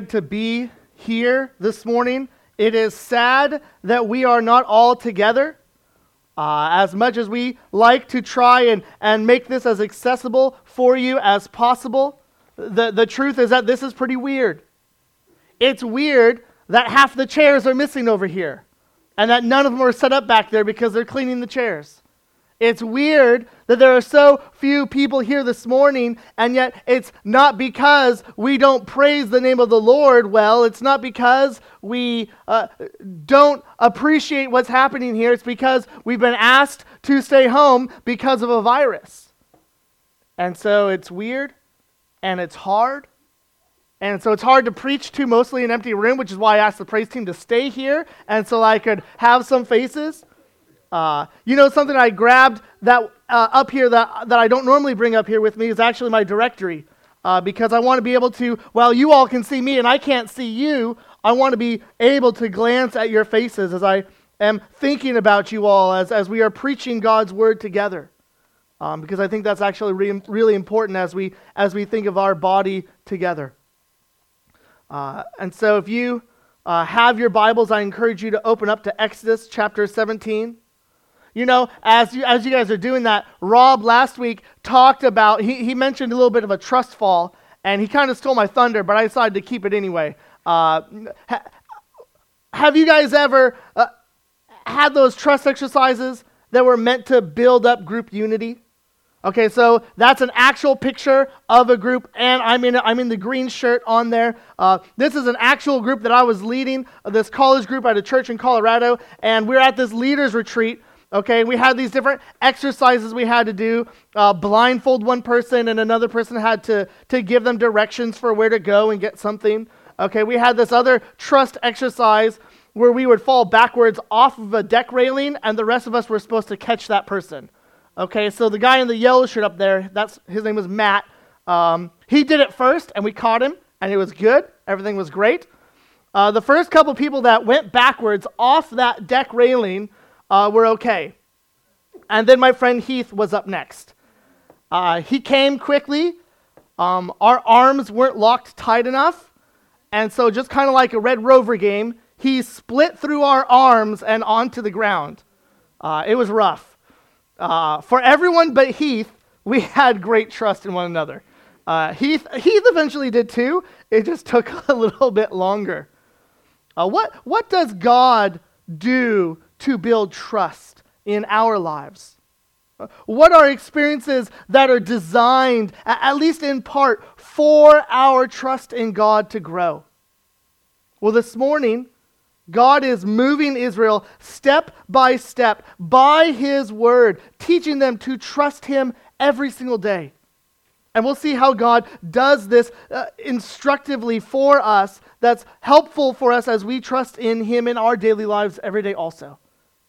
to be here this morning. It is sad that we are not all together. Uh, as much as we like to try and, and make this as accessible for you as possible, the, the truth is that this is pretty weird. It's weird that half the chairs are missing over here and that none of them are set up back there because they're cleaning the chairs. It's weird that there are so few people here this morning, and yet it's not because we don't praise the name of the Lord well. It's not because we uh, don't appreciate what's happening here. It's because we've been asked to stay home because of a virus. And so it's weird, and it's hard. And so it's hard to preach to mostly an empty room, which is why I asked the praise team to stay here, and so I could have some faces. Uh, you know, something I grabbed that uh, up here that, that I don't normally bring up here with me is actually my directory. Uh, because I want to be able to, while you all can see me and I can't see you, I want to be able to glance at your faces as I am thinking about you all as, as we are preaching God's word together. Um, because I think that's actually re- really important as we, as we think of our body together. Uh, and so if you uh, have your Bibles, I encourage you to open up to Exodus chapter 17. You know, as you, as you guys are doing that, Rob last week talked about, he, he mentioned a little bit of a trust fall, and he kind of stole my thunder, but I decided to keep it anyway. Uh, ha, have you guys ever uh, had those trust exercises that were meant to build up group unity? Okay, so that's an actual picture of a group, and I'm in, I'm in the green shirt on there. Uh, this is an actual group that I was leading, uh, this college group at a church in Colorado, and we're at this leaders retreat Okay, we had these different exercises we had to do. Uh, blindfold one person, and another person had to, to give them directions for where to go and get something. Okay, we had this other trust exercise where we would fall backwards off of a deck railing, and the rest of us were supposed to catch that person. Okay, so the guy in the yellow shirt up there, that's his name was Matt. Um, he did it first, and we caught him, and it was good. Everything was great. Uh, the first couple people that went backwards off that deck railing uh, were okay. And then my friend Heath was up next. Uh, he came quickly. Um, our arms weren't locked tight enough. And so, just kind of like a Red Rover game, he split through our arms and onto the ground. Uh, it was rough. Uh, for everyone but Heath, we had great trust in one another. Uh, Heath, Heath eventually did too. It just took a little bit longer. Uh, what, what does God do to build trust in our lives? What are experiences that are designed, at least in part, for our trust in God to grow? Well, this morning, God is moving Israel step by step by His word, teaching them to trust Him every single day. And we'll see how God does this uh, instructively for us, that's helpful for us as we trust in Him in our daily lives every day, also.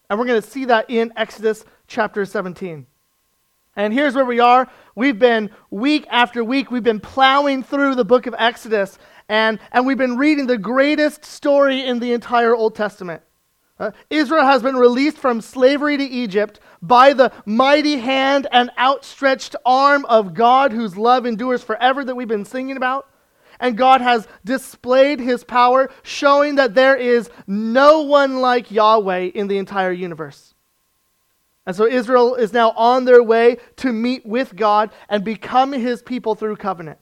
And we're going to see that in Exodus chapter 17. And here's where we are. We've been week after week, we've been plowing through the book of Exodus, and, and we've been reading the greatest story in the entire Old Testament. Uh, Israel has been released from slavery to Egypt by the mighty hand and outstretched arm of God, whose love endures forever, that we've been singing about and God has displayed his power, showing that there is no one like Yahweh in the entire universe. And so Israel is now on their way to meet with God and become his people through covenant.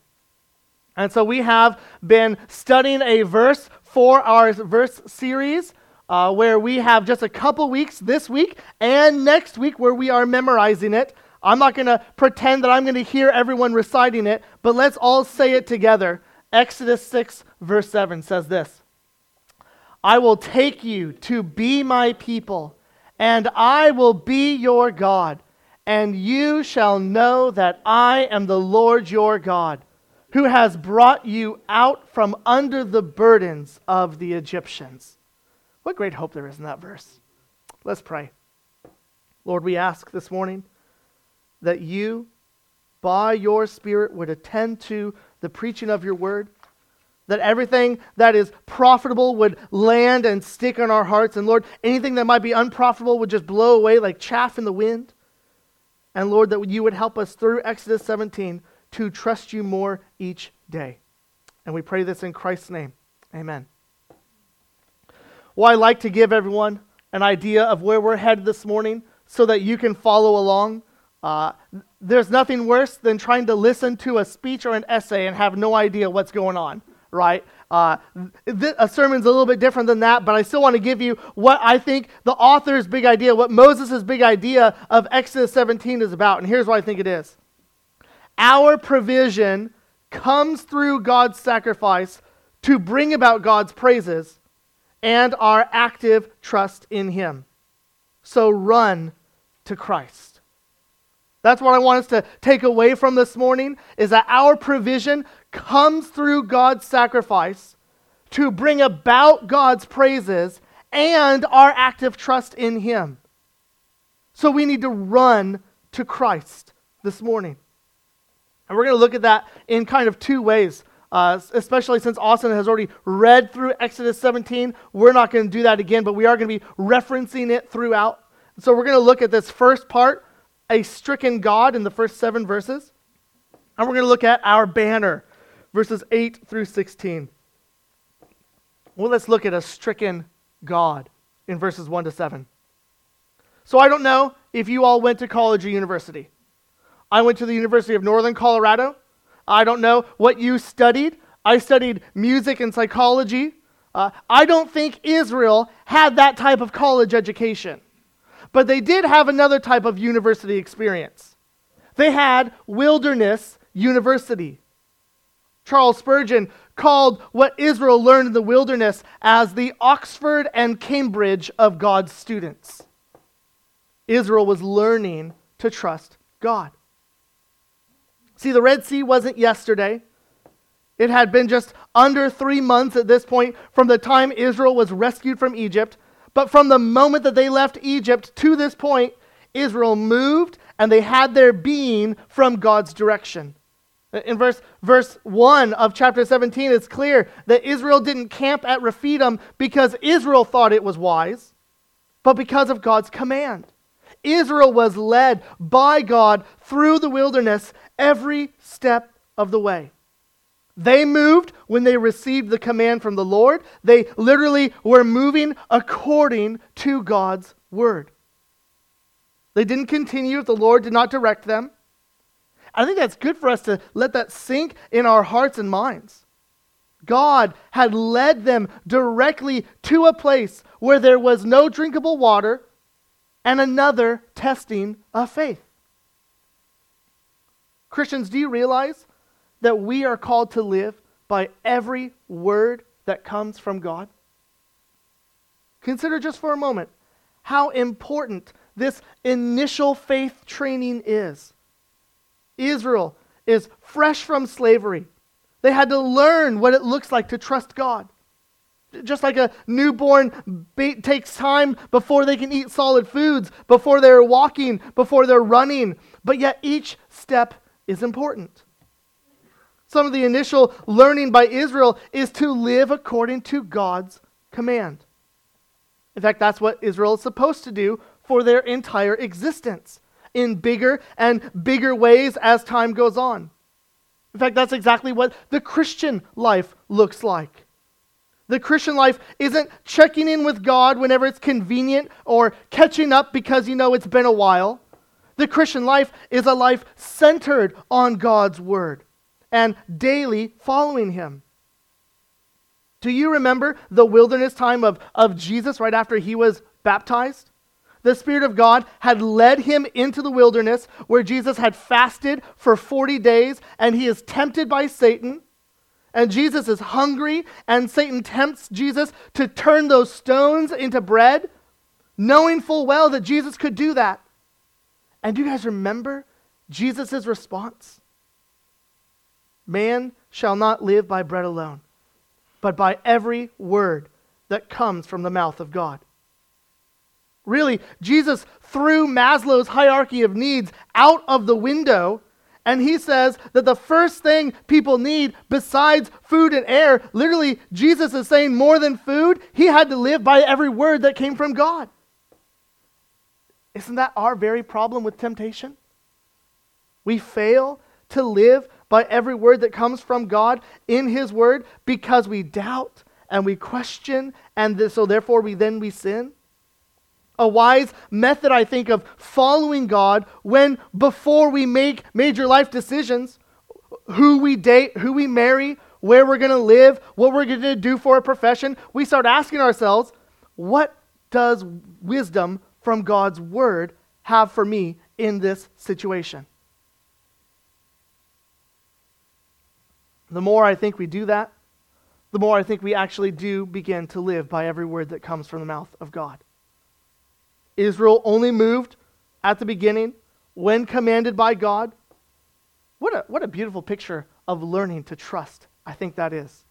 And so we have been studying a verse for our verse series. Uh, where we have just a couple weeks this week and next week where we are memorizing it. I'm not going to pretend that I'm going to hear everyone reciting it, but let's all say it together Exodus 6, verse 7 says this I will take you to be my people, and I will be your God, and you shall know that I am the Lord your God, who has brought you out from under the burdens of the Egyptians. What great hope there is in that verse. Let's pray. Lord, we ask this morning that you, by your Spirit, would attend to the preaching of your word, that everything that is profitable would land and stick on our hearts. And Lord, anything that might be unprofitable would just blow away like chaff in the wind. And Lord, that you would help us through Exodus 17 to trust you more each day. And we pray this in Christ's name. Amen. Well, I like to give everyone an idea of where we're headed this morning so that you can follow along. Uh, there's nothing worse than trying to listen to a speech or an essay and have no idea what's going on, right? Uh, th- a sermon's a little bit different than that, but I still want to give you what I think the author's big idea, what Moses' big idea of Exodus 17 is about. And here's what I think it is Our provision comes through God's sacrifice to bring about God's praises and our active trust in Him. So run to Christ. That's what I want us to take away from this morning is that our provision comes through God's sacrifice to bring about God's praises and our active trust in Him. So we need to run to Christ this morning. And we're going to look at that in kind of two ways, uh, especially since Austin has already read through Exodus 17. We're not going to do that again, but we are going to be referencing it throughout. So we're going to look at this first part, a stricken God, in the first seven verses. And we're going to look at our banner, verses 8 through 16. Well, let's look at a stricken God in verses 1 to 7. So I don't know if you all went to college or university. I went to the University of Northern Colorado. I don't know what you studied. I studied music and psychology. Uh, I don't think Israel had that type of college education. But they did have another type of university experience. They had Wilderness University. Charles Spurgeon called what Israel learned in the wilderness as the Oxford and Cambridge of God's students. Israel was learning to trust God. See, the Red Sea wasn't yesterday. It had been just under three months at this point from the time Israel was rescued from Egypt. But from the moment that they left Egypt to this point, Israel moved and they had their being from God's direction. In verse, verse 1 of chapter 17, it's clear that Israel didn't camp at Rephidim because Israel thought it was wise, but because of God's command. Israel was led by God through the wilderness every step of the way. They moved when they received the command from the Lord. They literally were moving according to God's word. They didn't continue if the Lord did not direct them. I think that's good for us to let that sink in our hearts and minds. God had led them directly to a place where there was no drinkable water and another testing of faith. Christians, do you realize that we are called to live by every word that comes from God? Consider just for a moment how important this initial faith training is. Israel is fresh from slavery. They had to learn what it looks like to trust God. Just like a newborn ba- takes time before they can eat solid foods, before they're walking, before they're running, but yet each step is important. Some of the initial learning by Israel is to live according to God's command. In fact, that's what Israel is supposed to do for their entire existence in bigger and bigger ways as time goes on. In fact, that's exactly what the Christian life looks like. The Christian life isn't checking in with God whenever it's convenient or catching up because you know it's been a while. The Christian life is a life centered on God's Word and daily following Him. Do you remember the wilderness time of, of Jesus right after he was baptized? The Spirit of God had led him into the wilderness where Jesus had fasted for 40 days and he is tempted by Satan. And Jesus is hungry, and Satan tempts Jesus to turn those stones into bread, knowing full well that Jesus could do that. And do you guys remember Jesus' response? Man shall not live by bread alone, but by every word that comes from the mouth of God. Really, Jesus threw Maslow's hierarchy of needs out of the window, and he says that the first thing people need besides food and air, literally, Jesus is saying more than food, he had to live by every word that came from God. Isn't that our very problem with temptation? We fail to live by every word that comes from God in His Word because we doubt and we question, and so therefore we then we sin? A wise method, I think, of following God when before we make major life decisions, who we date, who we marry, where we're going to live, what we're going to do for a profession, we start asking ourselves, what does wisdom from God's word have for me in this situation? The more I think we do that, the more I think we actually do begin to live by every word that comes from the mouth of God. Israel only moved at the beginning when commanded by God. What a, what a beautiful picture of learning to trust, I think that is.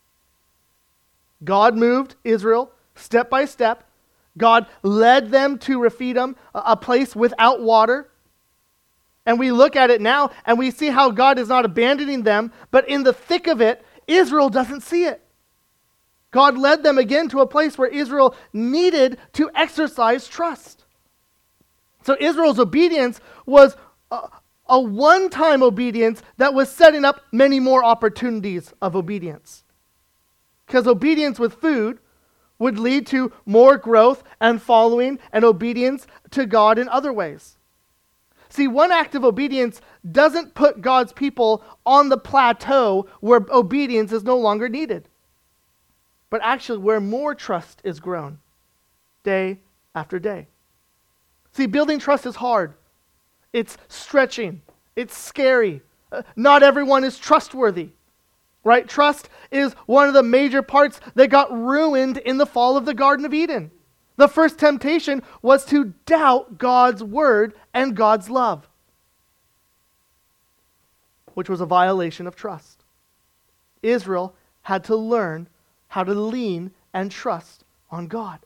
God moved Israel step by step. God led them to Rephidim, a place without water. And we look at it now and we see how God is not abandoning them, but in the thick of it, Israel doesn't see it. God led them again to a place where Israel needed to exercise trust. So Israel's obedience was a, a one time obedience that was setting up many more opportunities of obedience. Because obedience with food would lead to more growth and following and obedience to God in other ways. See, one act of obedience doesn't put God's people on the plateau where obedience is no longer needed, but actually where more trust is grown day after day. See, building trust is hard, it's stretching, it's scary. Uh, not everyone is trustworthy. Right? Trust is one of the major parts that got ruined in the fall of the Garden of Eden. The first temptation was to doubt God's word and God's love, which was a violation of trust. Israel had to learn how to lean and trust on God.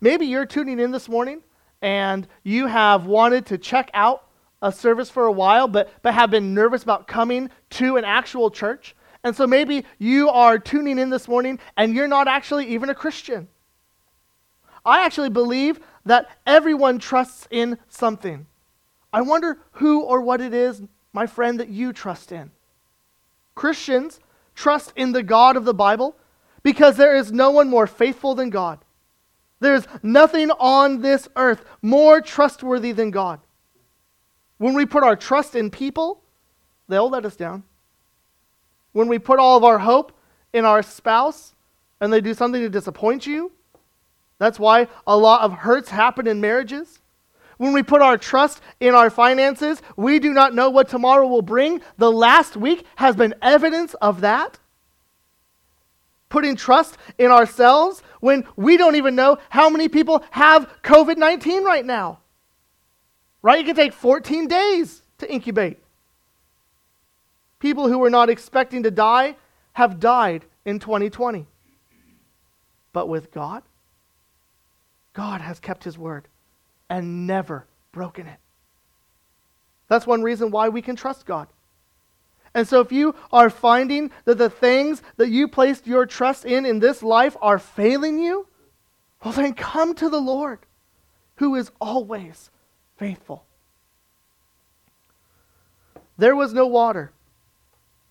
Maybe you're tuning in this morning and you have wanted to check out a service for a while, but, but have been nervous about coming to an actual church. And so maybe you are tuning in this morning and you're not actually even a Christian. I actually believe that everyone trusts in something. I wonder who or what it is, my friend, that you trust in. Christians trust in the God of the Bible because there is no one more faithful than God. There's nothing on this earth more trustworthy than God. When we put our trust in people, they'll let us down. When we put all of our hope in our spouse and they do something to disappoint you, that's why a lot of hurts happen in marriages. When we put our trust in our finances, we do not know what tomorrow will bring. The last week has been evidence of that putting trust in ourselves when we don't even know how many people have COVID 19 right now. Right? It can take 14 days to incubate. People who were not expecting to die have died in 2020. But with God, God has kept his word and never broken it. That's one reason why we can trust God. And so, if you are finding that the things that you placed your trust in in this life are failing you, well, then come to the Lord, who is always faithful. There was no water.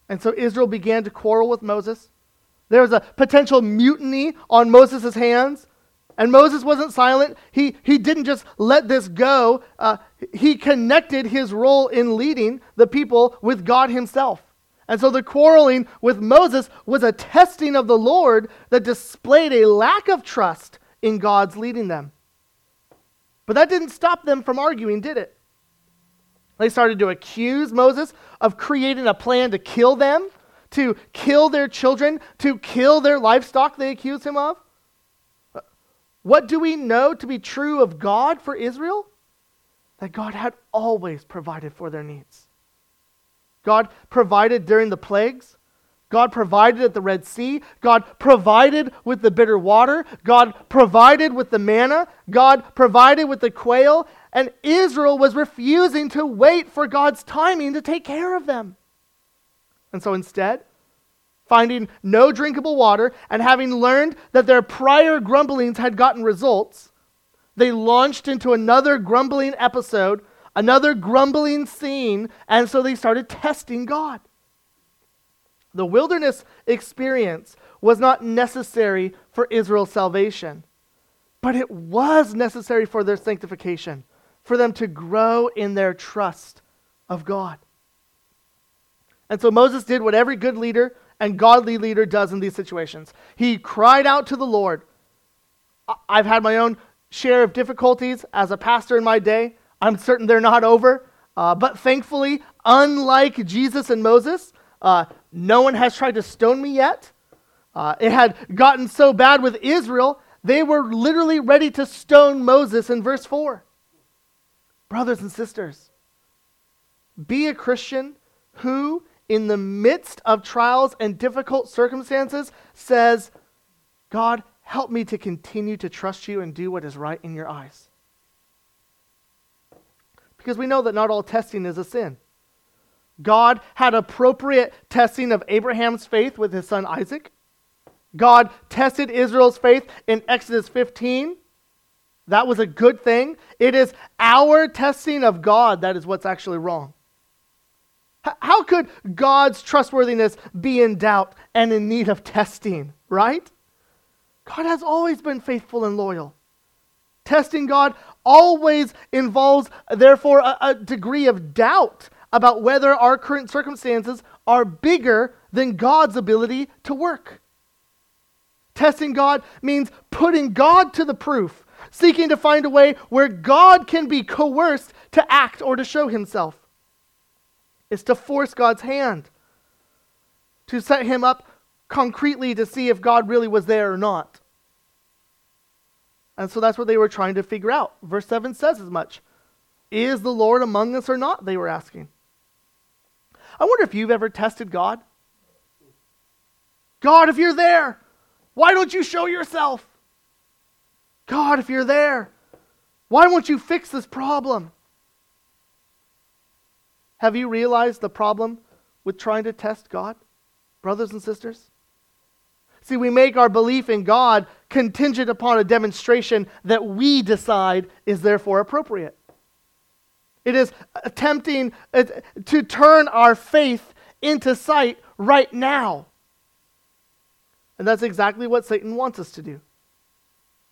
And so Israel began to quarrel with Moses. There was a potential mutiny on Moses' hands. And Moses wasn't silent. He, he didn't just let this go. Uh, he connected his role in leading the people with God himself. And so the quarreling with Moses was a testing of the Lord that displayed a lack of trust in God's leading them. But that didn't stop them from arguing, did it? They started to accuse Moses of creating a plan to kill them, to kill their children, to kill their livestock, they accused him of. What do we know to be true of God for Israel? That God had always provided for their needs. God provided during the plagues. God provided at the Red Sea. God provided with the bitter water. God provided with the manna. God provided with the quail. And Israel was refusing to wait for God's timing to take care of them. And so instead, finding no drinkable water, and having learned that their prior grumblings had gotten results, they launched into another grumbling episode another grumbling scene, and so they started testing God. The wilderness experience was not necessary for Israel's salvation, but it was necessary for their sanctification, for them to grow in their trust of God. And so Moses did what every good leader and godly leader does in these situations. He cried out to the Lord. I've had my own share of difficulties as a pastor in my day. I'm certain they're not over. Uh, but thankfully, unlike Jesus and Moses, uh, no one has tried to stone me yet. Uh, it had gotten so bad with Israel, they were literally ready to stone Moses in verse 4. Brothers and sisters, be a Christian who, in the midst of trials and difficult circumstances, says, God, help me to continue to trust you and do what is right in your eyes. Because we know that not all testing is a sin. God had appropriate testing of Abraham's faith with his son Isaac. God tested Israel's faith in Exodus 15. That was a good thing. It is our testing of God that is what's actually wrong. How could God's trustworthiness be in doubt and in need of testing, right? God has always been faithful and loyal. Testing God always involves, therefore, a, a degree of doubt about whether our current circumstances are bigger than God's ability to work. Testing God means putting God to the proof, seeking to find a way where God can be coerced to act or to show himself. It's to force God's hand, to set him up concretely to see if God really was there or not. And so that's what they were trying to figure out. Verse 7 says as much. Is the Lord among us or not? They were asking. I wonder if you've ever tested God. God, if you're there, why don't you show yourself? God, if you're there, why won't you fix this problem? Have you realized the problem with trying to test God, brothers and sisters? See, we make our belief in God contingent upon a demonstration that we decide is therefore appropriate. It is attempting uh, to turn our faith into sight right now. And that's exactly what Satan wants us to do.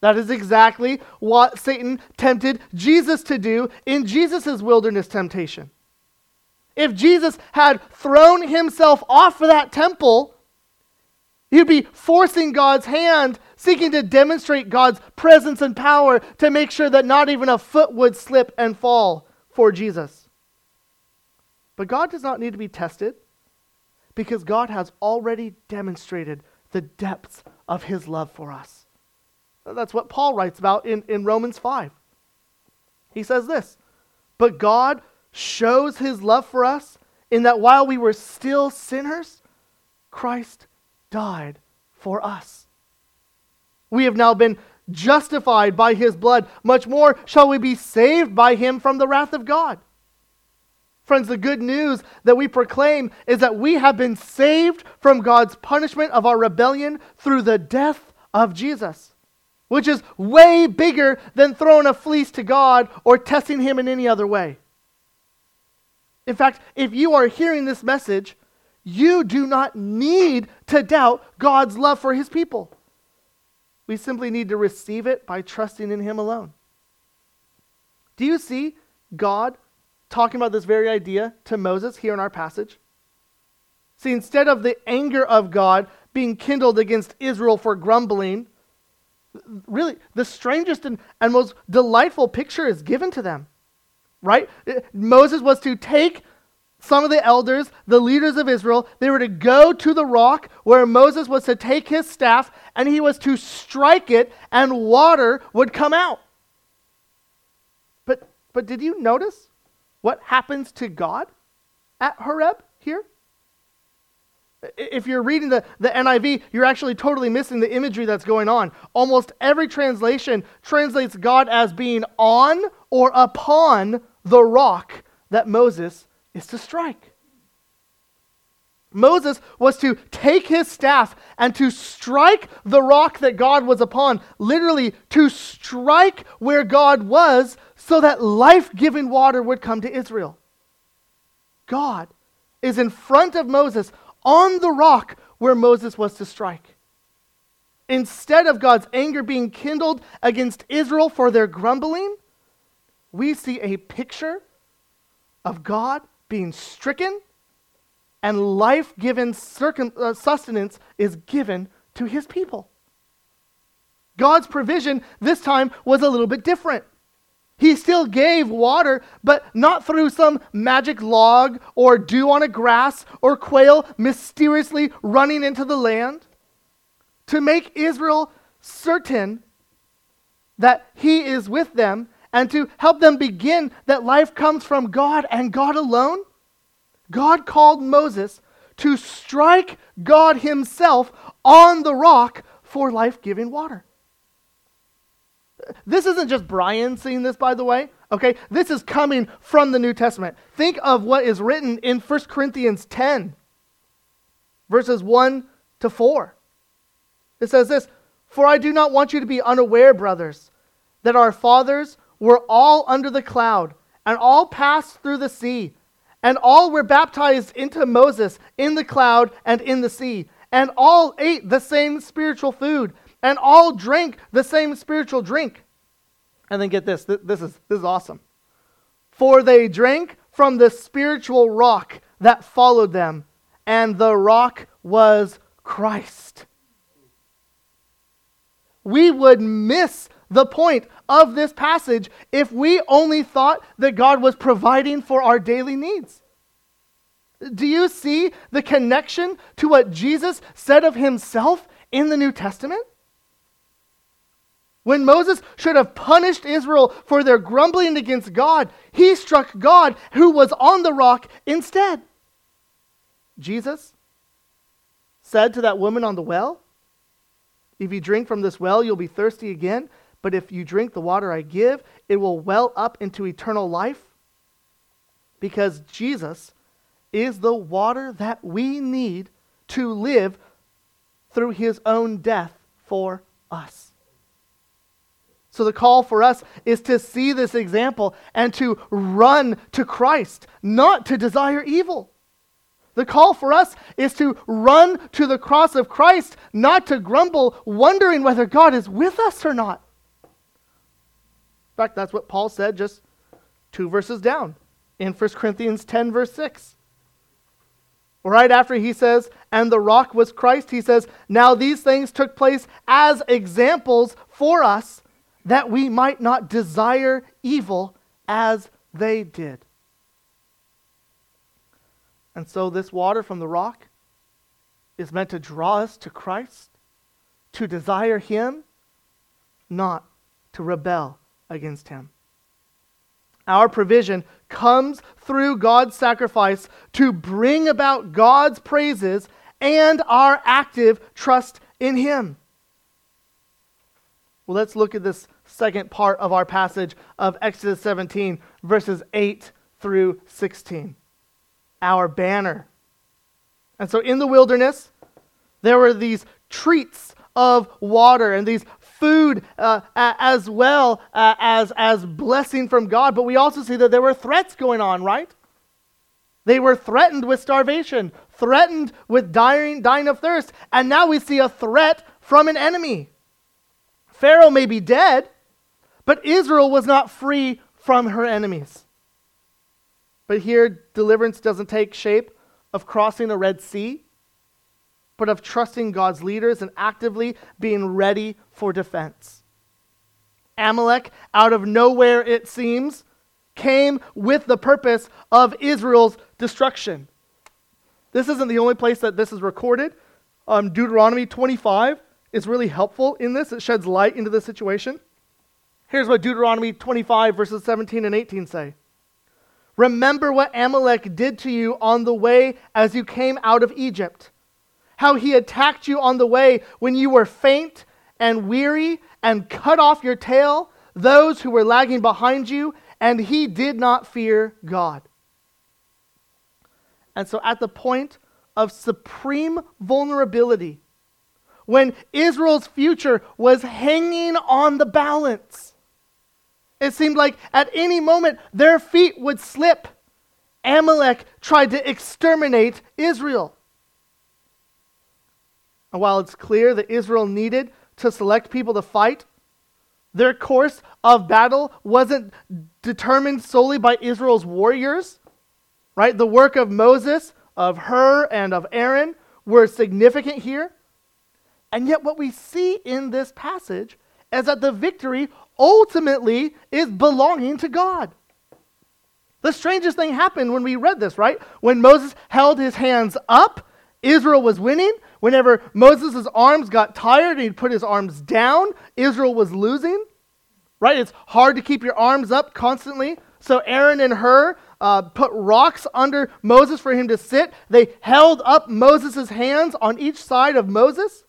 That is exactly what Satan tempted Jesus to do in Jesus' wilderness temptation. If Jesus had thrown himself off of that temple, he'd be forcing God's hand, seeking to demonstrate God's presence and power to make sure that not even a foot would slip and fall for Jesus. But God does not need to be tested because God has already demonstrated the depths of his love for us. That's what Paul writes about in, in Romans 5. He says this But God shows his love for us in that while we were still sinners, Christ died for us. We have now been justified by his blood. Much more shall we be saved by him from the wrath of God. Friends, the good news that we proclaim is that we have been saved from God's punishment of our rebellion through the death of Jesus, which is way bigger than throwing a fleece to God or testing him in any other way. In fact, if you are hearing this message, you do not need to doubt God's love for his people. We simply need to receive it by trusting in him alone. Do you see God talking about this very idea to Moses here in our passage? See, instead of the anger of God being kindled against Israel for grumbling, really the strangest and, and most delightful picture is given to them right? Moses was to take some of the elders, the leaders of Israel, they were to go to the rock where Moses was to take his staff and he was to strike it and water would come out. But, but did you notice what happens to God at Horeb here? If you're reading the, the NIV, you're actually totally missing the imagery that's going on. Almost every translation translates God as being on or upon the rock that Moses is to strike. Moses was to take his staff and to strike the rock that God was upon, literally to strike where God was so that life giving water would come to Israel. God is in front of Moses on the rock where Moses was to strike. Instead of God's anger being kindled against Israel for their grumbling, we see a picture of God being stricken and life given uh, sustenance is given to his people. God's provision this time was a little bit different. He still gave water, but not through some magic log or dew on a grass or quail mysteriously running into the land. To make Israel certain that He is with them and to help them begin that life comes from God and God alone, God called Moses to strike God Himself on the rock for life giving water. This isn't just Brian seeing this, by the way. Okay, this is coming from the New Testament. Think of what is written in 1 Corinthians 10, verses 1 to 4. It says this For I do not want you to be unaware, brothers, that our fathers were all under the cloud, and all passed through the sea, and all were baptized into Moses in the cloud and in the sea, and all ate the same spiritual food and all drank the same spiritual drink. And then get this, this is, this is awesome. For they drank from the spiritual rock that followed them, and the rock was Christ. We would miss the point of this passage if we only thought that God was providing for our daily needs. Do you see the connection to what Jesus said of himself in the New Testament? When Moses should have punished Israel for their grumbling against God, he struck God who was on the rock instead. Jesus said to that woman on the well, If you drink from this well, you'll be thirsty again. But if you drink the water I give, it will well up into eternal life. Because Jesus is the water that we need to live through his own death for us. So the call for us is to see this example and to run to Christ, not to desire evil. The call for us is to run to the cross of Christ, not to grumble, wondering whether God is with us or not. In fact, that's what Paul said just two verses down in 1 Corinthians 10, verse 6. Right after he says, and the rock was Christ, he says, now these things took place as examples for us that we might not desire evil as they did. And so, this water from the rock is meant to draw us to Christ, to desire Him, not to rebel against Him. Our provision comes through God's sacrifice to bring about God's praises and our active trust in Him. Well, let's look at this second part of our passage of Exodus 17, verses 8 through 16. Our banner. And so in the wilderness, there were these treats of water and these food uh, as well uh, as, as blessing from God. But we also see that there were threats going on, right? They were threatened with starvation, threatened with dying, dying of thirst. And now we see a threat from an enemy. Pharaoh may be dead, but Israel was not free from her enemies. But here, deliverance doesn't take shape of crossing a Red Sea, but of trusting God's leaders and actively being ready for defense. Amalek, out of nowhere, it seems, came with the purpose of Israel's destruction. This isn't the only place that this is recorded. Um, Deuteronomy 25 is really helpful in this, it sheds light into the situation. Here's what Deuteronomy 25, verses 17 and 18 say Remember what Amalek did to you on the way as you came out of Egypt, how he attacked you on the way when you were faint and weary and cut off your tail, those who were lagging behind you, and he did not fear God. And so, at the point of supreme vulnerability, when Israel's future was hanging on the balance, It seemed like at any moment their feet would slip. Amalek tried to exterminate Israel. And while it's clear that Israel needed to select people to fight, their course of battle wasn't determined solely by Israel's warriors, right? The work of Moses, of Hur, and of Aaron were significant here. And yet, what we see in this passage is that the victory ultimately is belonging to God. The strangest thing happened when we read this, right? When Moses held his hands up, Israel was winning. Whenever Moses' arms got tired and he'd put his arms down, Israel was losing. Right? It's hard to keep your arms up constantly. So Aaron and Hur uh, put rocks under Moses for him to sit. They held up Moses' hands on each side of Moses.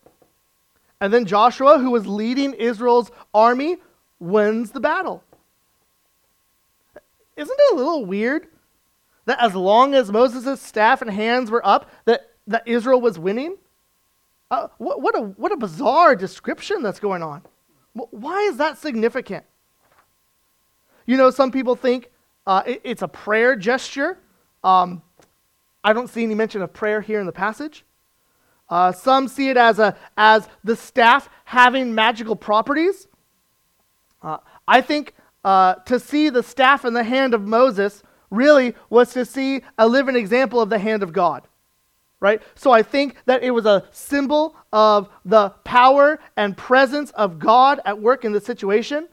And then Joshua, who was leading Israel's army, wins the battle. Isn't it a little weird that as long as Moses' staff and hands were up, that, that Israel was winning? Uh, what, what, a, what a bizarre description that's going on. Why is that significant? You know, some people think uh, it, it's a prayer gesture. Um, I don't see any mention of prayer here in the passage. Uh, some see it as, a, as the staff having magical properties. Uh, I think uh, to see the staff in the hand of Moses really was to see a living example of the hand of God. Right? So I think that it was a symbol of the power and presence of God at work in the situation.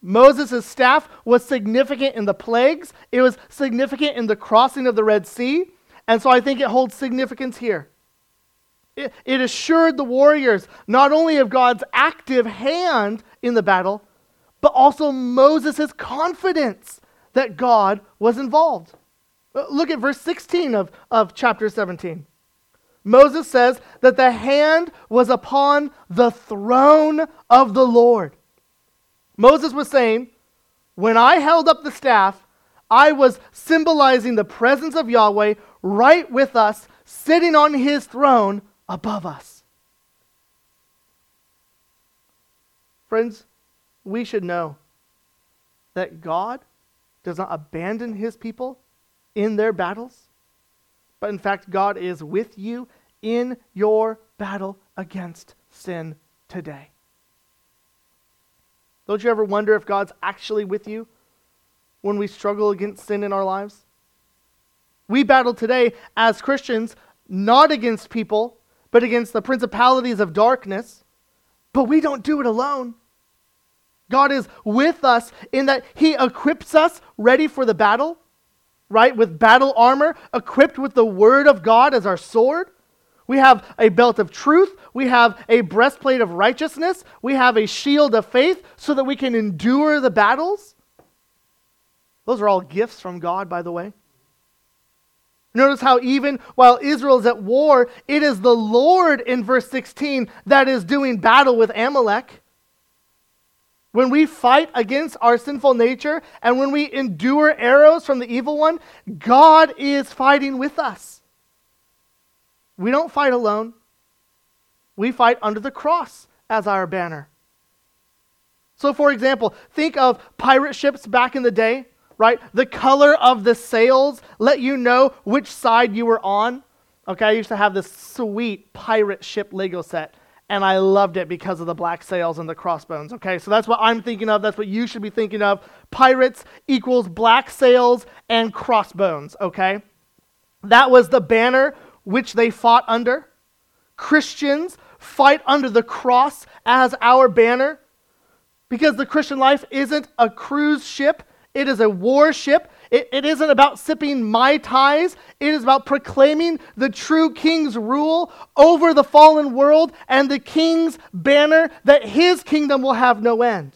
Moses' staff was significant in the plagues, it was significant in the crossing of the Red Sea, and so I think it holds significance here. It, it assured the warriors not only of God's active hand in the battle, but also Moses' confidence that God was involved. Uh, look at verse 16 of, of chapter 17. Moses says that the hand was upon the throne of the Lord. Moses was saying, When I held up the staff, I was symbolizing the presence of Yahweh right with us, sitting on his throne above us. Friends, we should know that God does not abandon his people in their battles, but in fact, God is with you in your battle against sin today. Don't you ever wonder if God's actually with you when we struggle against sin in our lives? We battle today as Christians not against people, but against the principalities of darkness, but we don't do it alone. God is with us in that He equips us ready for the battle, right? With battle armor, equipped with the Word of God as our sword. We have a belt of truth. We have a breastplate of righteousness. We have a shield of faith so that we can endure the battles. Those are all gifts from God, by the way. Notice how even while Israel is at war, it is the Lord in verse 16 that is doing battle with Amalek. When we fight against our sinful nature and when we endure arrows from the evil one, God is fighting with us. We don't fight alone. We fight under the cross as our banner. So, for example, think of pirate ships back in the day, right? The color of the sails let you know which side you were on. Okay, I used to have this sweet pirate ship Lego set and I loved it because of the black sails and the crossbones. Okay, so that's what I'm thinking of. That's what you should be thinking of. Pirates equals black sails and crossbones. Okay, that was the banner which they fought under. Christians fight under the cross as our banner because the Christian life isn't a cruise ship, it is a warship it, it isn't about sipping Mai Tais. It is about proclaiming the true king's rule over the fallen world and the king's banner that his kingdom will have no end.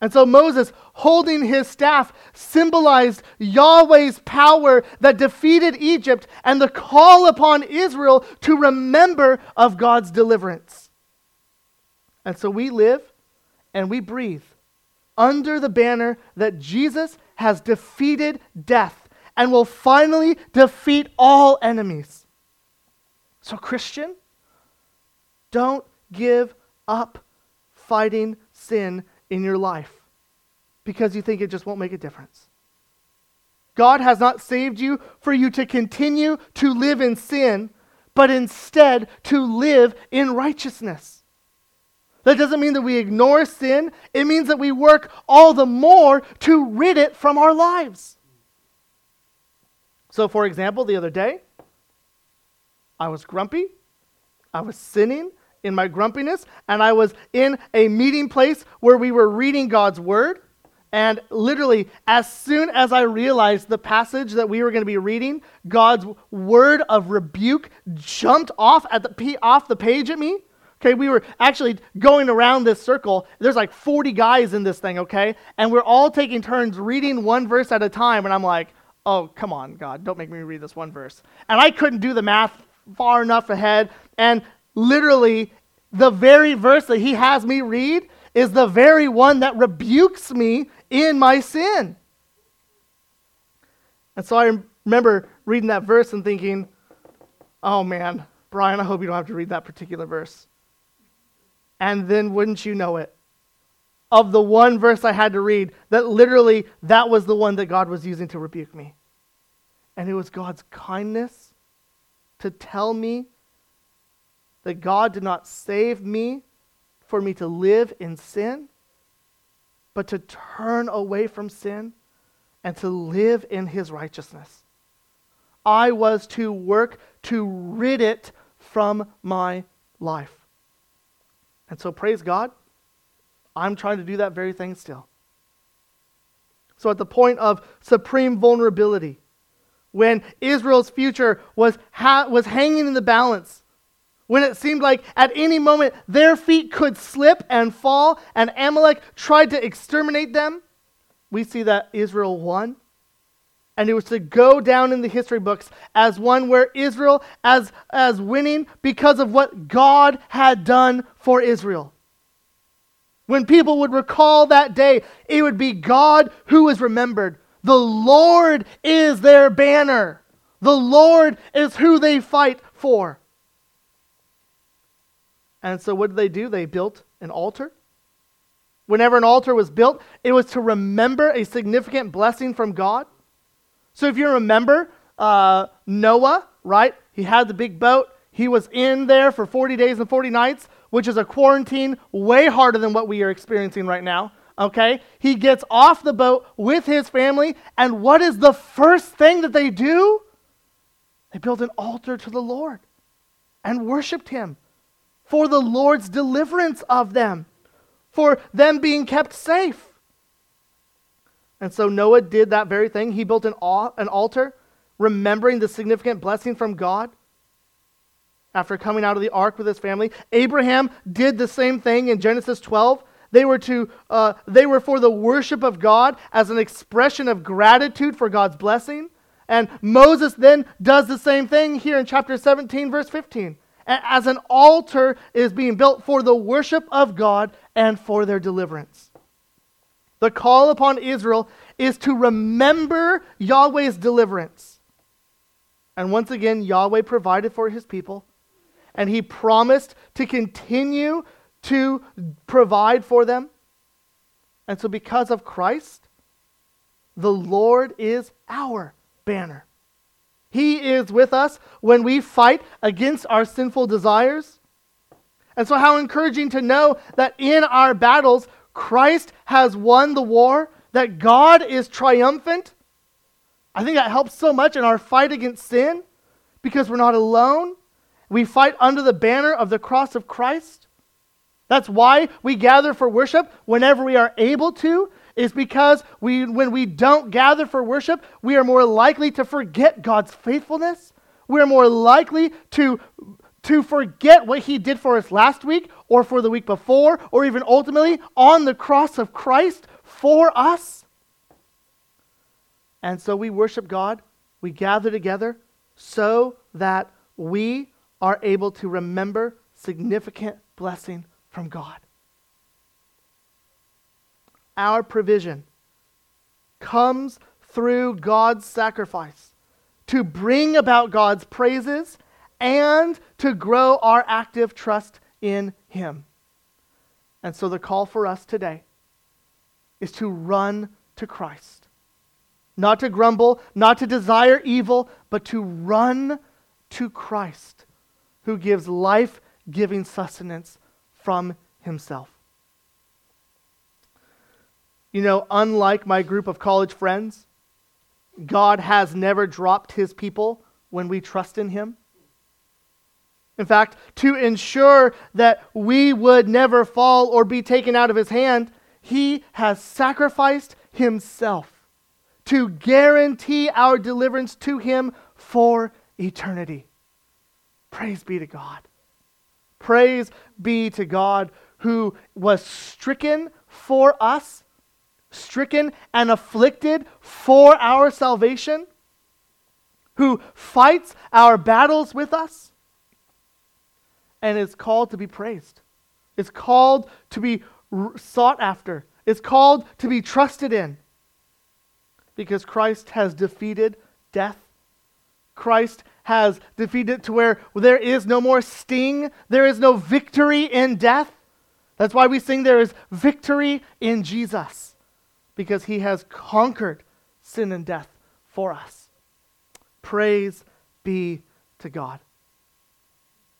And so Moses, holding his staff, symbolized Yahweh's power that defeated Egypt and the call upon Israel to remember of God's deliverance. And so we live and we breathe under the banner that Jesus has defeated death and will finally defeat all enemies. So, Christian, don't give up fighting sin in your life because you think it just won't make a difference. God has not saved you for you to continue to live in sin, but instead to live in righteousness. That doesn't mean that we ignore sin, it means that we work all the more to rid it from our lives. So, for example, the other day, I was grumpy, I was sinning in my grumpiness, and I was in a meeting place where we were reading God's word. And literally, as soon as I realized the passage that we were going to be reading, God's word of rebuke jumped off at the off the page at me. Okay, we were actually going around this circle. There's like 40 guys in this thing, okay? And we're all taking turns reading one verse at a time. And I'm like, oh, come on, God, don't make me read this one verse. And I couldn't do the math far enough ahead. And literally, the very verse that he has me read is the very one that rebukes me in my sin. And so I remember reading that verse and thinking, oh man, Brian, I hope you don't have to read that particular verse. And then wouldn't you know it? Of the one verse I had to read, that literally that was the one that God was using to rebuke me. And it was God's kindness to tell me that God did not save me for me to live in sin, but to turn away from sin and to live in his righteousness. I was to work to rid it from my life. And so, praise God, I'm trying to do that very thing still. So, at the point of supreme vulnerability, when Israel's future was, ha- was hanging in the balance, when it seemed like at any moment their feet could slip and fall, and Amalek tried to exterminate them, we see that Israel won. And it was to go down in the history books as one where Israel as, as winning because of what God had done for Israel. When people would recall that day, it would be God who was remembered. The Lord is their banner. The Lord is who they fight for. And so, what did they do? They built an altar. Whenever an altar was built, it was to remember a significant blessing from God. So, if you remember uh, Noah, right? He had the big boat. He was in there for 40 days and 40 nights, which is a quarantine way harder than what we are experiencing right now. Okay? He gets off the boat with his family, and what is the first thing that they do? They build an altar to the Lord and worshiped him for the Lord's deliverance of them, for them being kept safe. And so Noah did that very thing. He built an, an altar, remembering the significant blessing from God after coming out of the ark with his family. Abraham did the same thing in Genesis 12. They were, to, uh, they were for the worship of God as an expression of gratitude for God's blessing. And Moses then does the same thing here in chapter 17, verse 15 as an altar is being built for the worship of God and for their deliverance. The call upon Israel is to remember Yahweh's deliverance. And once again, Yahweh provided for his people, and he promised to continue to provide for them. And so, because of Christ, the Lord is our banner. He is with us when we fight against our sinful desires. And so, how encouraging to know that in our battles, Christ has won the war, that God is triumphant. I think that helps so much in our fight against sin because we're not alone. We fight under the banner of the cross of Christ. That's why we gather for worship whenever we are able to, is because we, when we don't gather for worship, we are more likely to forget God's faithfulness. We are more likely to, to forget what He did for us last week or for the week before, or even ultimately on the cross of Christ for us. And so we worship God, we gather together so that we are able to remember significant blessing from God our provision comes through God's sacrifice to bring about God's praises and to grow our active trust in Him. And so the call for us today is to run to Christ. Not to grumble, not to desire evil, but to run to Christ, who gives life giving sustenance from himself. You know, unlike my group of college friends, God has never dropped his people when we trust in him. In fact, to ensure that we would never fall or be taken out of his hand, he has sacrificed himself to guarantee our deliverance to him for eternity. Praise be to God. Praise be to God who was stricken for us, stricken and afflicted for our salvation, who fights our battles with us, and is called to be praised. Is called to be sought after. Is called to be trusted in. Because Christ has defeated death. Christ has defeated to where there is no more sting, there is no victory in death. That's why we sing there is victory in Jesus, because he has conquered sin and death for us. Praise be to God.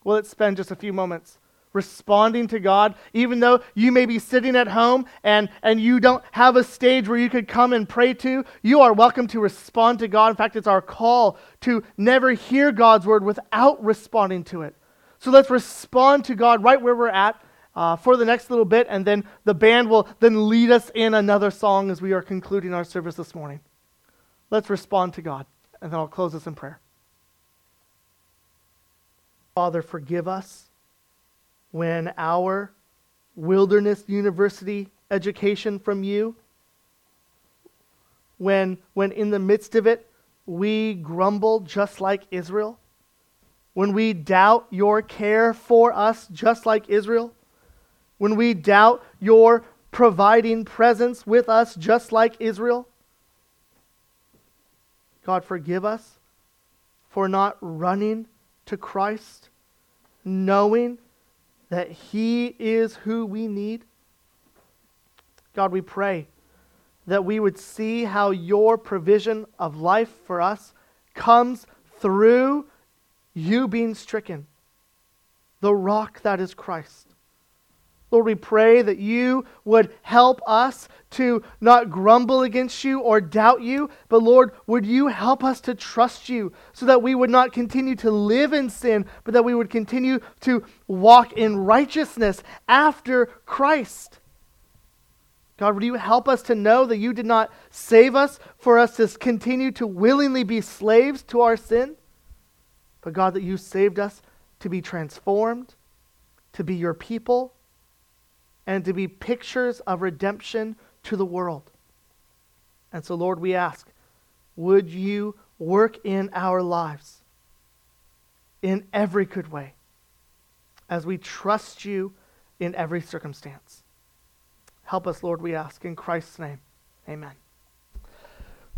Well, let's spend just a few moments responding to God, even though you may be sitting at home and, and you don't have a stage where you could come and pray to, you are welcome to respond to God. In fact, it's our call to never hear God's word without responding to it. So let's respond to God right where we're at uh, for the next little bit, and then the band will then lead us in another song as we are concluding our service this morning. Let's respond to God, and then I'll close this in prayer. Father, forgive us when our wilderness university education from you, when, when in the midst of it we grumble just like Israel, when we doubt your care for us just like Israel, when we doubt your providing presence with us just like Israel. God, forgive us for not running to Christ, knowing that He is who we need? God, we pray that we would see how your provision of life for us comes through you being stricken, the rock that is Christ. Lord, we pray that you would help us to not grumble against you or doubt you, but Lord, would you help us to trust you so that we would not continue to live in sin, but that we would continue to walk in righteousness after Christ. God, would you help us to know that you did not save us for us to continue to willingly be slaves to our sin, but God, that you saved us to be transformed, to be your people and to be pictures of redemption to the world. And so, Lord, we ask, would you work in our lives in every good way as we trust you in every circumstance? Help us, Lord, we ask. In Christ's name, amen.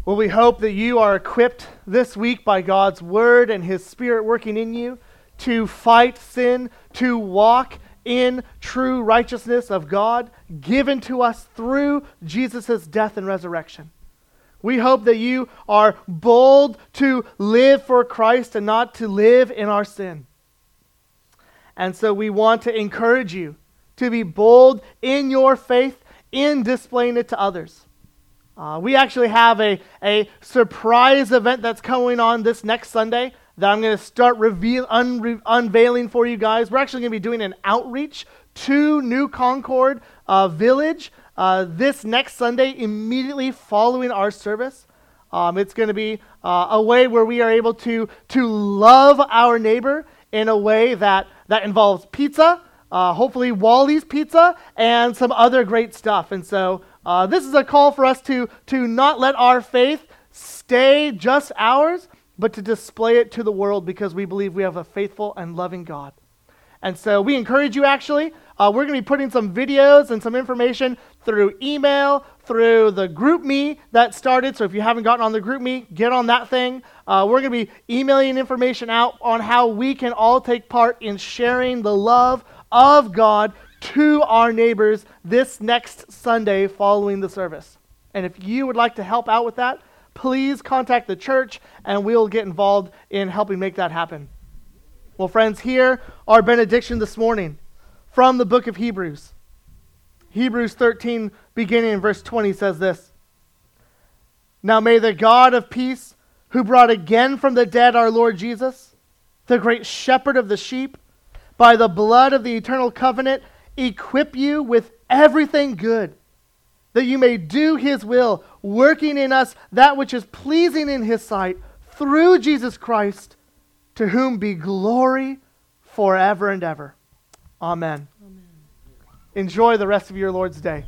Well, we hope that you are equipped this week by God's word and his spirit working in you to fight sin, to walk in true righteousness of God given to us through Jesus' death and resurrection. We hope that you are bold to live for Christ and not to live in our sin. And so we want to encourage you to be bold in your faith, in displaying it to others. Uh, we actually have a, a surprise event that's going on this next Sunday that I'm going to start reveal, unre, unveiling for you guys. We're actually going to be doing an outreach to New Concord uh, Village uh, this next Sunday, immediately following our service. Um, it's going to be uh, a way where we are able to, to love our neighbor in a way that, that involves pizza, uh, hopefully Wally's Pizza, and some other great stuff. And so uh, this is a call for us to, to not let our faith stay just ours, but to display it to the world because we believe we have a faithful and loving God. And so we encourage you actually. Uh, we're going to be putting some videos and some information through email, through the GroupMe that started. So if you haven't gotten on the GroupMe, get on that thing. Uh, we're going to be emailing information out on how we can all take part in sharing the love of God to our neighbors this next Sunday following the service. And if you would like to help out with that, please contact the church and we'll get involved in helping make that happen. Well, friends, here our benediction this morning from the book of Hebrews. Hebrews 13, beginning in verse 20, says this Now may the God of peace, who brought again from the dead our Lord Jesus, the great shepherd of the sheep, by the blood of the eternal covenant, equip you with everything good, that you may do his will, working in us that which is pleasing in his sight, through Jesus Christ, to whom be glory forever and ever. Amen. Amen. Enjoy the rest of your Lord's day.